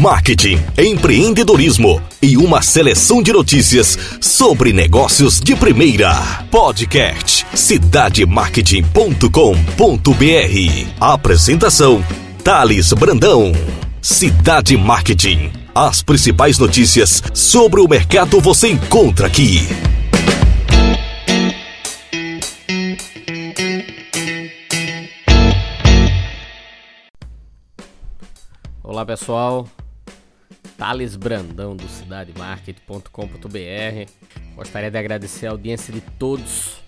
marketing, empreendedorismo e uma seleção de notícias sobre negócios de primeira. Podcast cidademarketing.com.br. Apresentação Thales Brandão. Cidade Marketing. As principais notícias sobre o mercado você encontra aqui. Olá pessoal, Thales Brandão do cidademarket.com.br. Gostaria de agradecer a audiência de todos,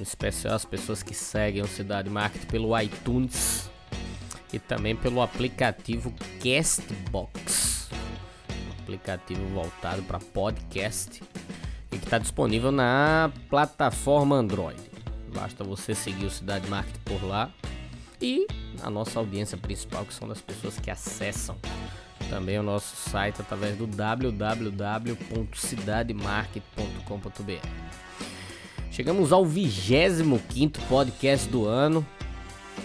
em especial as pessoas que seguem o Cidade Market pelo iTunes e também pelo aplicativo Castbox, um aplicativo voltado para podcast e que está disponível na plataforma Android. Basta você seguir o Cidade Market por lá e a nossa audiência principal, que são das pessoas que acessam também o nosso site através do www.cidademarket.com.br. Chegamos ao 25 podcast do ano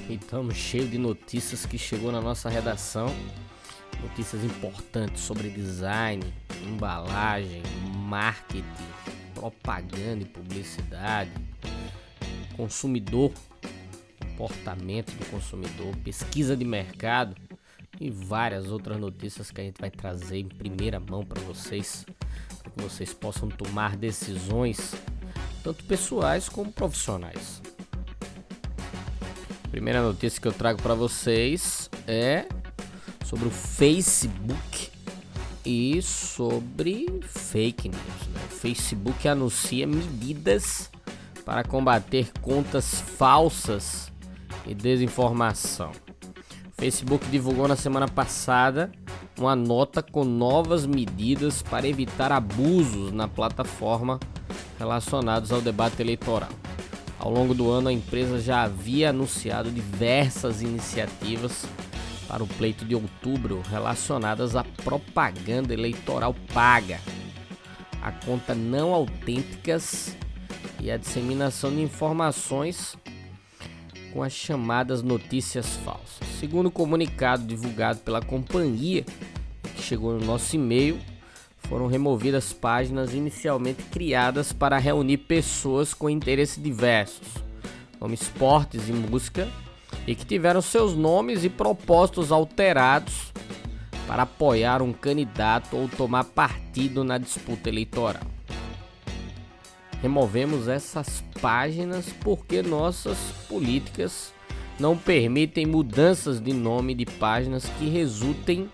e estamos cheios de notícias que chegou na nossa redação. Notícias importantes sobre design, embalagem, marketing, propaganda e publicidade, consumidor comportamento do consumidor, pesquisa de mercado e várias outras notícias que a gente vai trazer em primeira mão para vocês, para que vocês possam tomar decisões tanto pessoais como profissionais. primeira notícia que eu trago para vocês é sobre o Facebook e sobre fake news. Né? O Facebook anuncia medidas para combater contas falsas e desinformação. Facebook divulgou na semana passada uma nota com novas medidas para evitar abusos na plataforma relacionados ao debate eleitoral. Ao longo do ano, a empresa já havia anunciado diversas iniciativas para o pleito de outubro relacionadas à propaganda eleitoral paga, a conta não autênticas e a disseminação de informações com as chamadas notícias falsas. Segundo o comunicado divulgado pela companhia, que chegou no nosso e-mail, foram removidas páginas inicialmente criadas para reunir pessoas com interesses diversos, como esportes e música, e que tiveram seus nomes e propósitos alterados para apoiar um candidato ou tomar partido na disputa eleitoral. Removemos essas páginas porque nossas políticas não permitem mudanças de nome de páginas que resultem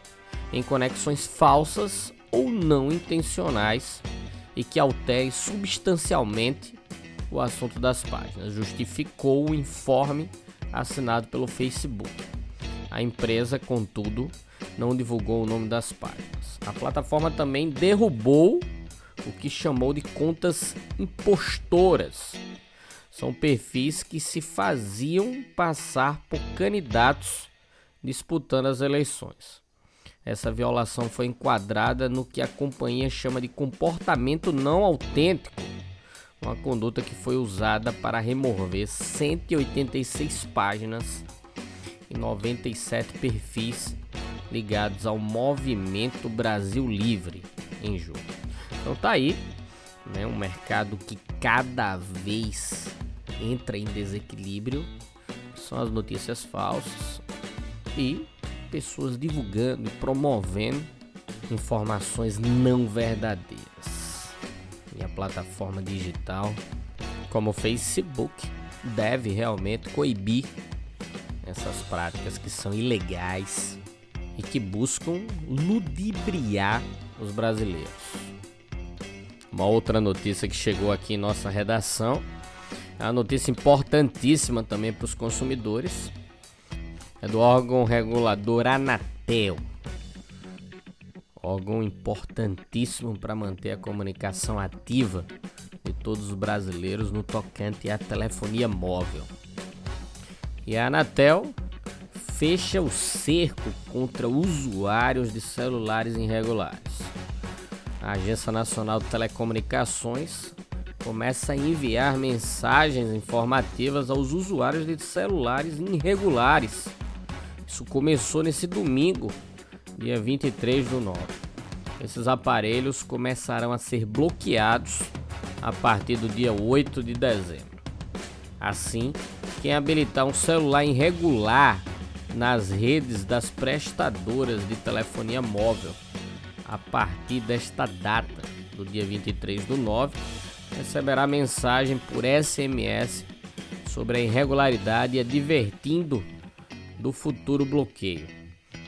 em conexões falsas ou não intencionais e que alterem substancialmente o assunto das páginas, justificou o informe assinado pelo Facebook. A empresa, contudo, não divulgou o nome das páginas. A plataforma também derrubou o que chamou de contas impostoras. São perfis que se faziam passar por candidatos disputando as eleições. Essa violação foi enquadrada no que a companhia chama de comportamento não autêntico, uma conduta que foi usada para remover 186 páginas e 97 perfis ligados ao Movimento Brasil Livre em julho. Então tá aí, né, um mercado que cada vez entra em desequilíbrio, são as notícias falsas e pessoas divulgando e promovendo informações não verdadeiras. E a plataforma digital, como o Facebook, deve realmente coibir essas práticas que são ilegais e que buscam ludibriar os brasileiros. Uma outra notícia que chegou aqui em nossa redação, é uma notícia importantíssima também para os consumidores, é do órgão regulador Anatel. Órgão importantíssimo para manter a comunicação ativa de todos os brasileiros no tocante à telefonia móvel. E a Anatel fecha o cerco contra usuários de celulares irregulares a Agência Nacional de Telecomunicações começa a enviar mensagens informativas aos usuários de celulares irregulares. Isso começou nesse domingo, dia 23 do 9. Esses aparelhos começarão a ser bloqueados a partir do dia 8 de dezembro. Assim, quem habilitar um celular irregular nas redes das prestadoras de telefonia móvel a partir desta data, do dia 23 do 9, receberá mensagem por SMS sobre a irregularidade e advertindo do futuro bloqueio,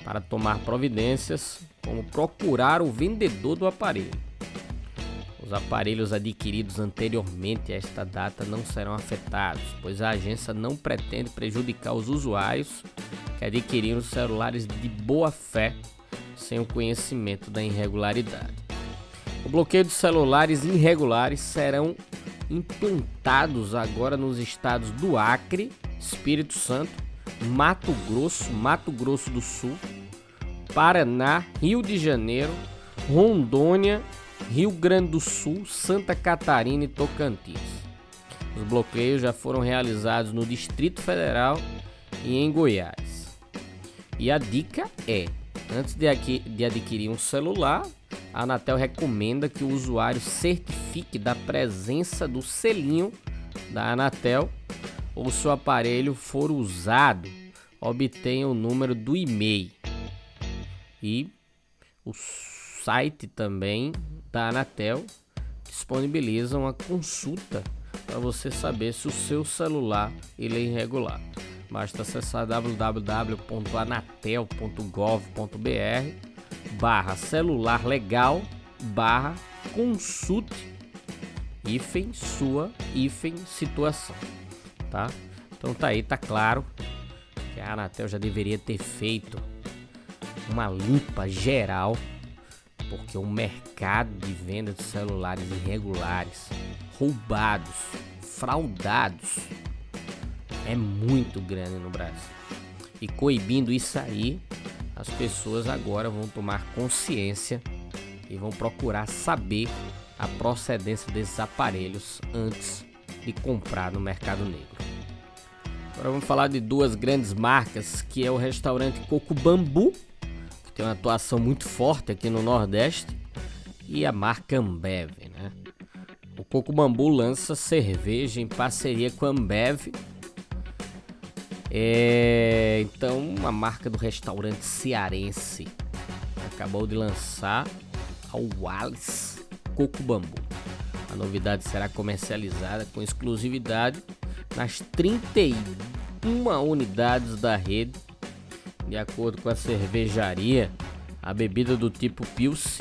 para tomar providências como procurar o vendedor do aparelho. Os aparelhos adquiridos anteriormente a esta data não serão afetados, pois a agência não pretende prejudicar os usuários que adquiriram celulares de boa fé sem o conhecimento da irregularidade. O bloqueio de celulares irregulares serão implantados agora nos estados do Acre, Espírito Santo, Mato Grosso, Mato Grosso do Sul, Paraná, Rio de Janeiro, Rondônia, Rio Grande do Sul, Santa Catarina e Tocantins. Os bloqueios já foram realizados no Distrito Federal e em Goiás. E a dica é: antes de, adquirir um celular, a Anatel recomenda que o usuário certifique da presença do selinho da Anatel ou se o aparelho for usado, obtenha o número do e-mail. E o site também da Anatel disponibiliza uma consulta para você saber se o seu celular ele é irregular. Basta acessar www.anatel.gov.br barra celular legal barra consulte hífen sua hífen situação, tá? Então tá aí, tá claro que a Anatel já deveria ter feito uma limpa geral porque o mercado de venda de celulares irregulares, roubados, fraudados é muito grande no Brasil. E coibindo isso aí, as pessoas agora vão tomar consciência e vão procurar saber a procedência desses aparelhos antes de comprar no mercado negro. Agora vamos falar de duas grandes marcas, que é o restaurante Coco Bambu, que tem uma atuação muito forte aqui no Nordeste, e a marca Ambev, né? O Coco Bambu lança cerveja em parceria com a Ambev é, então, a marca do restaurante cearense acabou de lançar a Wallace Coco Bambu. A novidade será comercializada com exclusividade nas 31 unidades da rede. De acordo com a cervejaria, a bebida do tipo Pils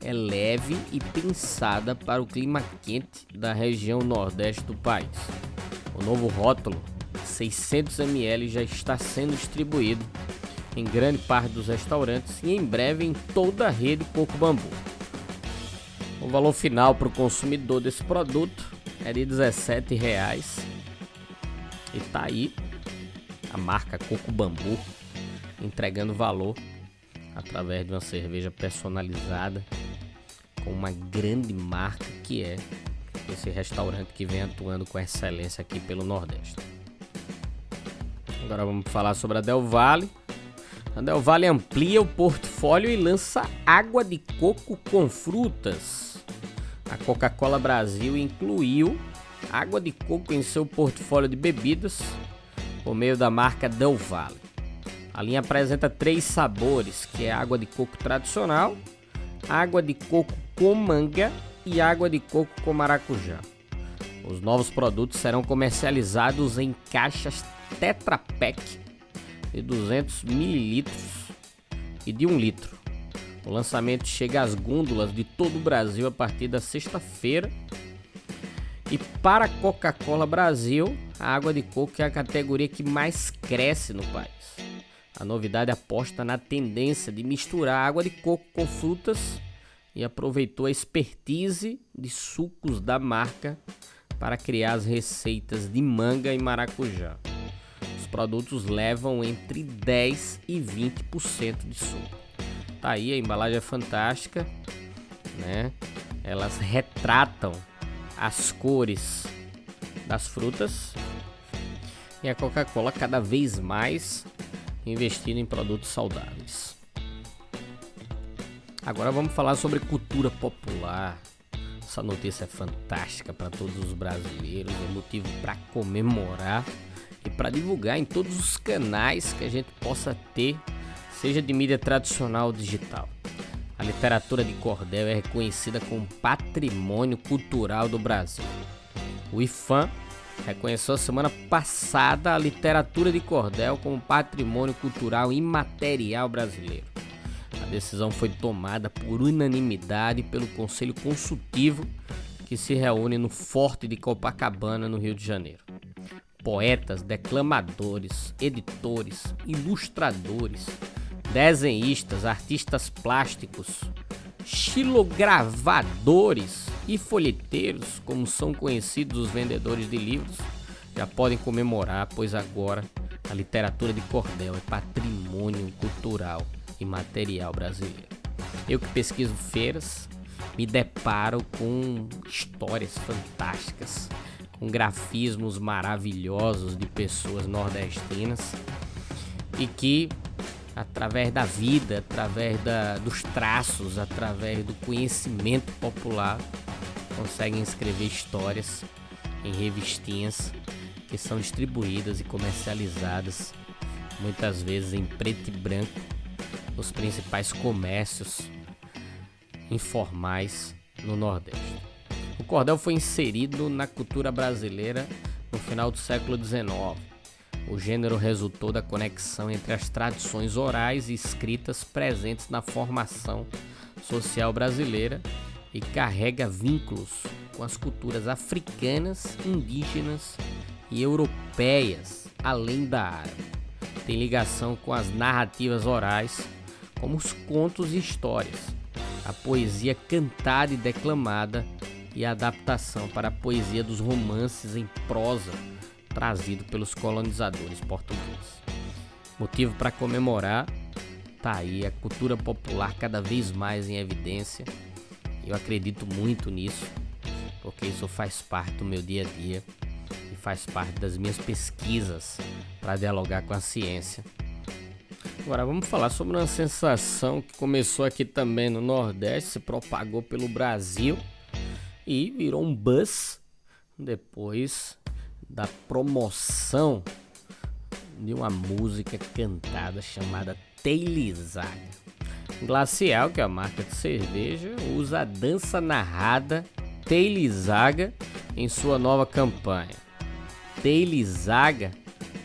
é leve e pensada para o clima quente da região nordeste do país. O novo rótulo 600 ml já está sendo distribuído em grande parte dos restaurantes e em breve em toda a rede Coco Bambu. O valor final para o consumidor desse produto é de R$ 17,00 e tá aí a marca Coco Bambu entregando valor através de uma cerveja personalizada com uma grande marca que é esse restaurante que vem atuando com excelência aqui pelo Nordeste. Agora vamos falar sobre a Del Valle. A Del Valle amplia o portfólio e lança água de coco com frutas. A Coca-Cola Brasil incluiu água de coco em seu portfólio de bebidas por meio da marca Del Valle. A linha apresenta três sabores, que é água de coco tradicional, água de coco com manga e água de coco com maracujá. Os novos produtos serão comercializados em caixas Tetra Pak de 200 mililitros e de 1 litro. O lançamento chega às gôndolas de todo o Brasil a partir da sexta-feira. E para a Coca-Cola Brasil, a água de coco é a categoria que mais cresce no país. A novidade aposta na tendência de misturar água de coco com frutas e aproveitou a expertise de sucos da marca para criar as receitas de manga e maracujá produtos levam entre 10 e 20% de suco. Tá aí, a embalagem é fantástica, né? Elas retratam as cores das frutas e a Coca-Cola cada vez mais investindo em produtos saudáveis. Agora vamos falar sobre cultura popular. Essa notícia é fantástica para todos os brasileiros, é motivo para comemorar e para divulgar em todos os canais que a gente possa ter, seja de mídia tradicional ou digital. A literatura de cordel é reconhecida como patrimônio cultural do Brasil. O IFAM reconheceu semana passada a literatura de cordel como patrimônio cultural imaterial brasileiro decisão foi tomada por unanimidade pelo Conselho Consultivo que se reúne no Forte de Copacabana, no Rio de Janeiro. Poetas, declamadores, editores, ilustradores, desenhistas, artistas plásticos, xilogravadores e folheteiros, como são conhecidos os vendedores de livros, já podem comemorar, pois agora a literatura de cordel é patrimônio cultural e material brasileiro. Eu que pesquiso feiras, me deparo com histórias fantásticas, com grafismos maravilhosos de pessoas nordestinas e que através da vida, através da, dos traços, através do conhecimento popular, conseguem escrever histórias em revistinhas que são distribuídas e comercializadas muitas vezes em preto e branco os principais comércios informais no Nordeste. O cordel foi inserido na cultura brasileira no final do século XIX. O gênero resultou da conexão entre as tradições orais e escritas presentes na formação social brasileira e carrega vínculos com as culturas africanas, indígenas e europeias, além da árabe. Tem ligação com as narrativas orais como os contos e histórias, a poesia cantada e declamada e adaptação para a poesia dos romances em prosa trazido pelos colonizadores portugueses. Motivo para comemorar, tá aí a cultura popular cada vez mais em evidência. Eu acredito muito nisso, porque isso faz parte do meu dia a dia e faz parte das minhas pesquisas para dialogar com a ciência Agora vamos falar sobre uma sensação que começou aqui também no Nordeste, se propagou pelo Brasil e virou um buzz depois da promoção de uma música cantada chamada Teilizaga. Glacial, que é a marca de cerveja, usa a dança narrada Teilizaga em sua nova campanha. Teilizaga,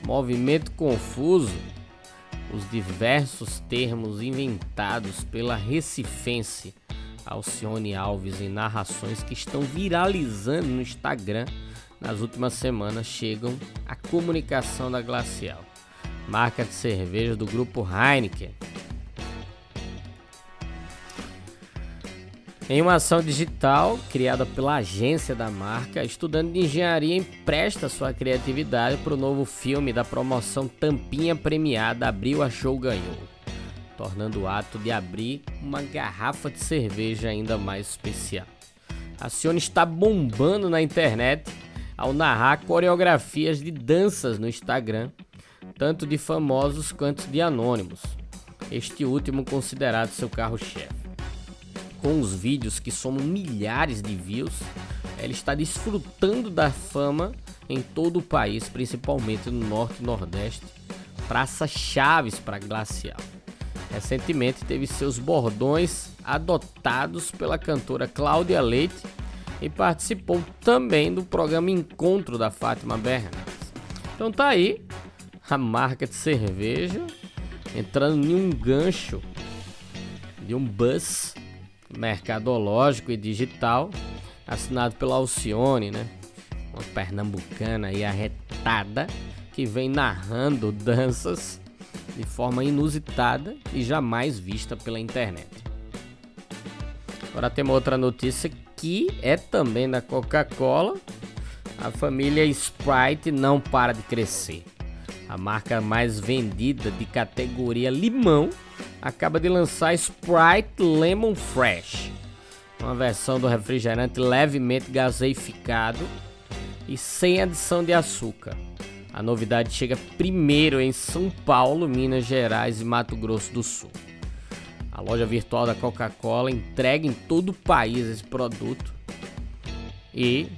movimento confuso os diversos termos inventados pela recifense Alcione Alves em narrações que estão viralizando no Instagram nas últimas semanas chegam à comunicação da Glacial, marca de cerveja do grupo Heineken, Em uma ação digital criada pela agência da marca, estudante de engenharia empresta sua criatividade para o novo filme da promoção Tampinha Premiada Abriu a Show Ganhou, tornando o ato de abrir uma garrafa de cerveja ainda mais especial. A Cione está bombando na internet ao narrar coreografias de danças no Instagram, tanto de famosos quanto de anônimos, este último considerado seu carro-chefe com os vídeos que somam milhares de views, ela está desfrutando da fama em todo o país, principalmente no norte e nordeste, praças chaves para glacial. Recentemente teve seus bordões adotados pela cantora Cláudia Leite e participou também do programa Encontro da Fátima Bernardes. Então tá aí a marca de cerveja entrando em um gancho de um buzz mercadológico e digital, assinado pela Alcione, né? Uma pernambucana e arretada que vem narrando danças de forma inusitada e jamais vista pela internet. Agora tem outra notícia que é também da Coca-Cola. A família Sprite não para de crescer. A marca mais vendida de categoria limão acaba de lançar Sprite Lemon Fresh, uma versão do refrigerante levemente gaseificado e sem adição de açúcar. A novidade chega primeiro em São Paulo, Minas Gerais e Mato Grosso do Sul. A loja virtual da Coca-Cola entrega em todo o país esse produto e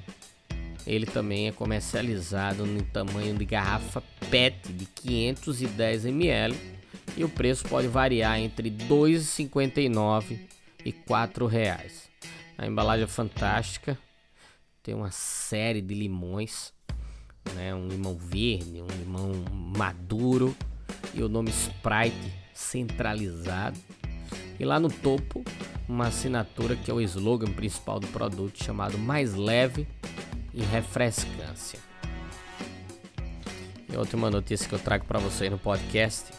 ele também é comercializado no tamanho de garrafa PET de 510 ml e o preço pode variar entre R$ 2,59 e R$ reais. A embalagem é fantástica, tem uma série de limões, né? um limão verde, um limão maduro e o nome Sprite centralizado. E lá no topo, uma assinatura que é o slogan principal do produto chamado Mais Leve e Refrescância. E outra uma notícia que eu trago para vocês no podcast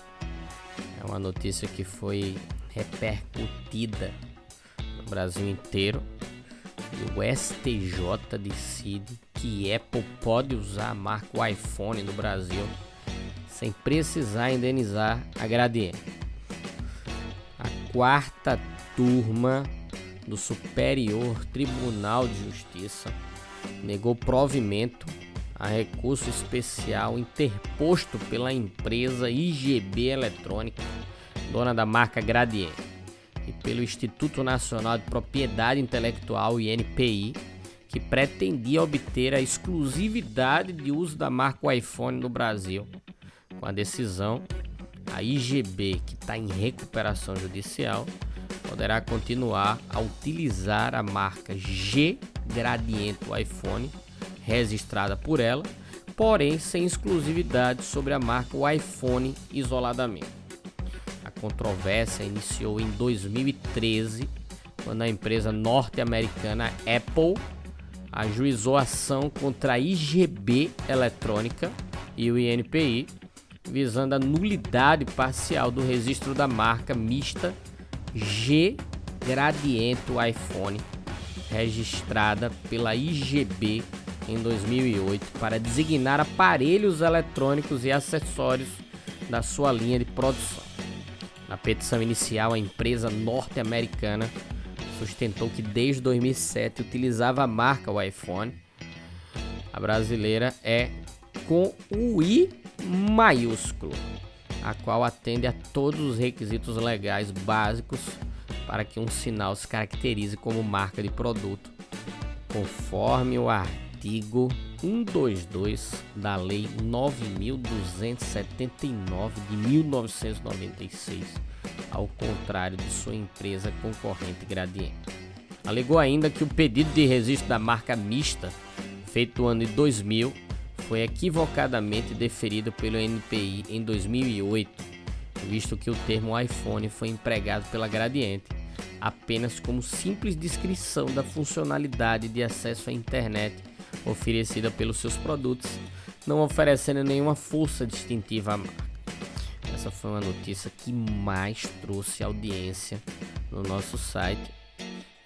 é uma notícia que foi repercutida no Brasil inteiro. E o STJ decide que Apple pode usar a marca iPhone no Brasil sem precisar indenizar a Gradiente. A quarta turma do Superior Tribunal de Justiça negou provimento a recurso especial interposto pela empresa IGB Eletrônica, dona da marca Gradiente, e pelo Instituto Nacional de Propriedade Intelectual INPI, que pretendia obter a exclusividade de uso da marca iPhone no Brasil. Com a decisão, a IGB, que está em recuperação judicial, poderá continuar a utilizar a marca G Gradiente iPhone registrada por ela, porém sem exclusividade sobre a marca iPhone isoladamente. A controvérsia iniciou em 2013, quando a empresa norte-americana Apple ajuizou ação contra a IGB Eletrônica e o INPI, visando a nulidade parcial do registro da marca mista G Gradiente iPhone, registrada pela IGB em 2008 para designar aparelhos eletrônicos e acessórios da sua linha de produção. Na petição inicial, a empresa norte-americana sustentou que desde 2007 utilizava a marca o iPhone. A brasileira é com o I maiúsculo, a qual atende a todos os requisitos legais básicos para que um sinal se caracterize como marca de produto, conforme o artigo artigo 122 da Lei 9.279 de 1996, ao contrário de sua empresa concorrente Gradiente. Alegou ainda que o pedido de registro da marca mista, feito no ano de 2000, foi equivocadamente deferido pelo NPI em 2008, visto que o termo iPhone foi empregado pela Gradiente apenas como simples descrição da funcionalidade de acesso à internet oferecida pelos seus produtos, não oferecendo nenhuma força distintiva à marca. Essa foi uma notícia que mais trouxe audiência no nosso site,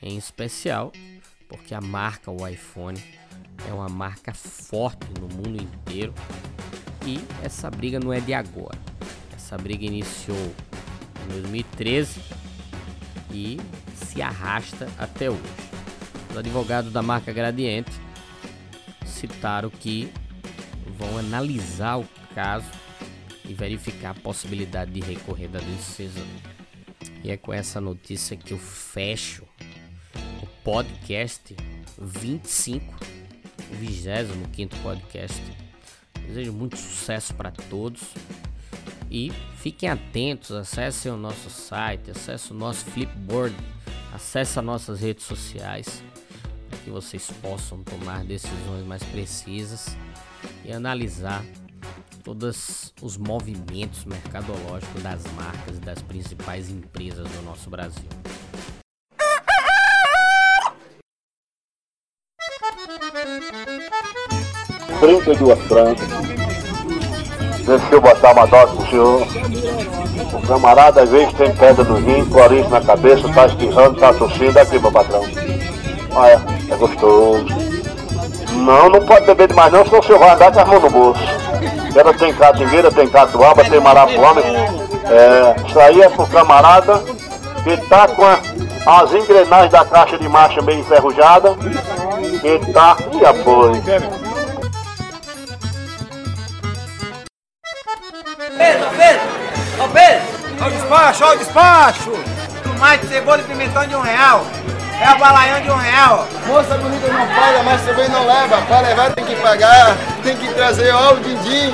em especial porque a marca o iPhone é uma marca forte no mundo inteiro e essa briga não é de agora. Essa briga iniciou em 2013 e se arrasta até hoje. Os advogados da marca Gradiente citaram que vão analisar o caso e verificar a possibilidade de recorrer da decisão. E é com essa notícia que eu fecho o podcast 25, o 25 podcast. Desejo muito sucesso para todos e fiquem atentos, acessem o nosso site, acessem o nosso Flipboard, acessem nossas redes sociais que vocês possam tomar decisões mais precisas e analisar todos os movimentos mercadológicos das marcas e das principais empresas do nosso Brasil. Trinta e duas francas. Deixa eu botar uma dose pro senhor. O camarada às vezes tem pedra no rim, clorinho na cabeça, tá espirrando, tá tossindo, aqui meu patrão. Olha, é gostoso. Não, não pode beber demais não, senão o senhor vai andar com as mãos no bolso. Ela tem catingueira, tem catuaba, tem marapuama. É, isso aí é pro camarada que tá com a, as engrenagens da caixa de marcha bem enferrujada. Que tá. E apoio. Pedro, Pedro! Ó Pedro! O despacho, o despacho! tomate, cebola e pimentão de um real. É o balaião de um real. Moça bonita não paga, mas também não leva. Para levar tem que pagar, tem que trazer ó, o din-din.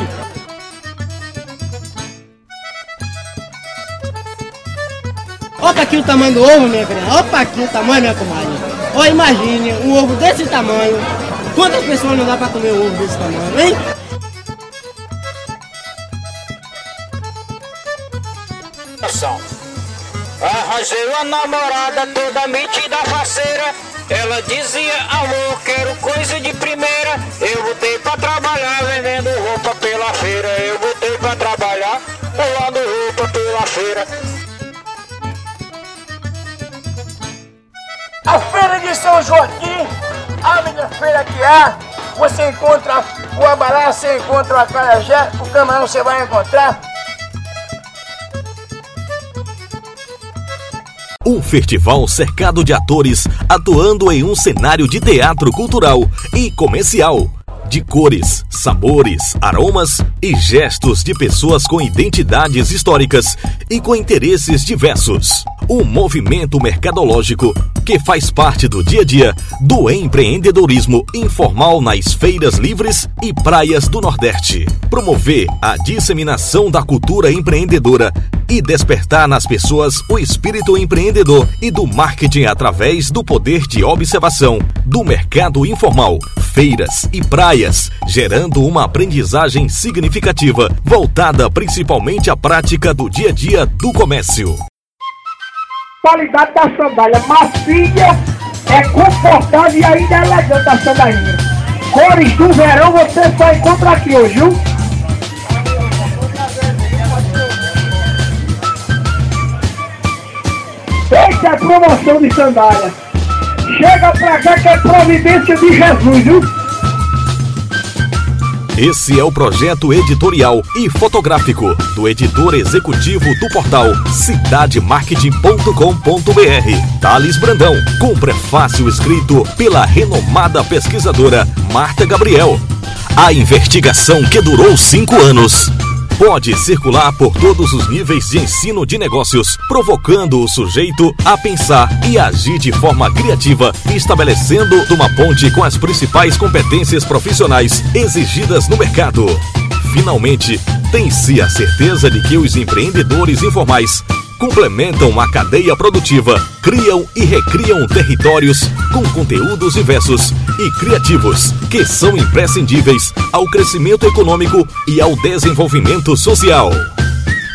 Opa aqui o tamanho do ovo, minha filha. Opa aqui o tamanho, minha comadre. Ó, imagine um ovo desse tamanho. Quantas pessoas não dá pra comer um ovo desse tamanho, hein? Arranjei uma namorada toda metida faceira. Ela dizia, amor, quero coisa de primeira. Eu voltei pra trabalhar vendendo roupa pela feira. Eu voltei pra trabalhar pulando roupa pela feira. A feira de São Joaquim, a melhor feira que há. Você encontra o abará, você encontra o acarajé, o camarão você vai encontrar. Um festival cercado de atores atuando em um cenário de teatro cultural e comercial. De cores, sabores, aromas e gestos de pessoas com identidades históricas e com interesses diversos. Um movimento mercadológico que faz parte do dia a dia do empreendedorismo informal nas feiras livres e praias do Nordeste. Promover a disseminação da cultura empreendedora e despertar nas pessoas o espírito empreendedor e do marketing através do poder de observação do mercado informal, feiras e praias, gerando uma aprendizagem significativa voltada principalmente à prática do dia a dia do comércio. Qualidade da sandália macia, é confortável e ainda é elegante a sandália. Cores do verão você só encontra aqui hoje, viu? Essa é promoção de sandália. Chega pra cá que é providência de Jesus, viu? Esse é o projeto editorial e fotográfico do editor executivo do portal cidademarketing.com.br, Thales Brandão, com prefácio escrito pela renomada pesquisadora Marta Gabriel. A investigação que durou cinco anos pode circular por todos os níveis de ensino de negócios, provocando o sujeito a pensar e agir de forma criativa, estabelecendo uma ponte com as principais competências profissionais exigidas no mercado. Finalmente, tem-se a certeza de que os empreendedores informais complementam a cadeia produtiva, criam e recriam territórios com conteúdos diversos e criativos que são imprescindíveis ao crescimento econômico e ao desenvolvimento social.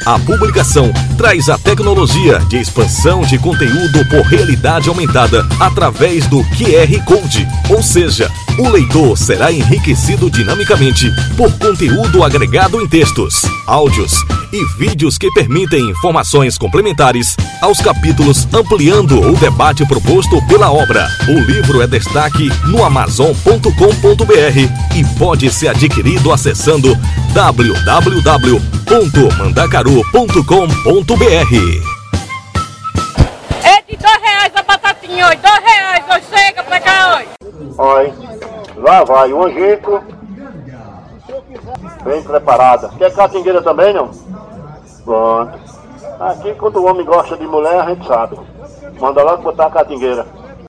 A publicação traz a tecnologia de expansão de conteúdo por realidade aumentada através do QR Code, ou seja, o leitor será enriquecido dinamicamente por conteúdo agregado em textos, áudios e vídeos que permitem informações complementares aos capítulos, ampliando o debate proposto pela obra. O livro é destaque no Amazon.com.br e pode ser adquirido acessando www.mandacaru.com.br. É de dois reais a batatinha hoje, dois reais hoje, chega pra cá hoje. Olha, lá vai o angico. Bem preparada. Quer catingueira também, não? Pronto. Aqui, quando o homem gosta de mulher, a gente sabe. Manda logo botar a catingueira.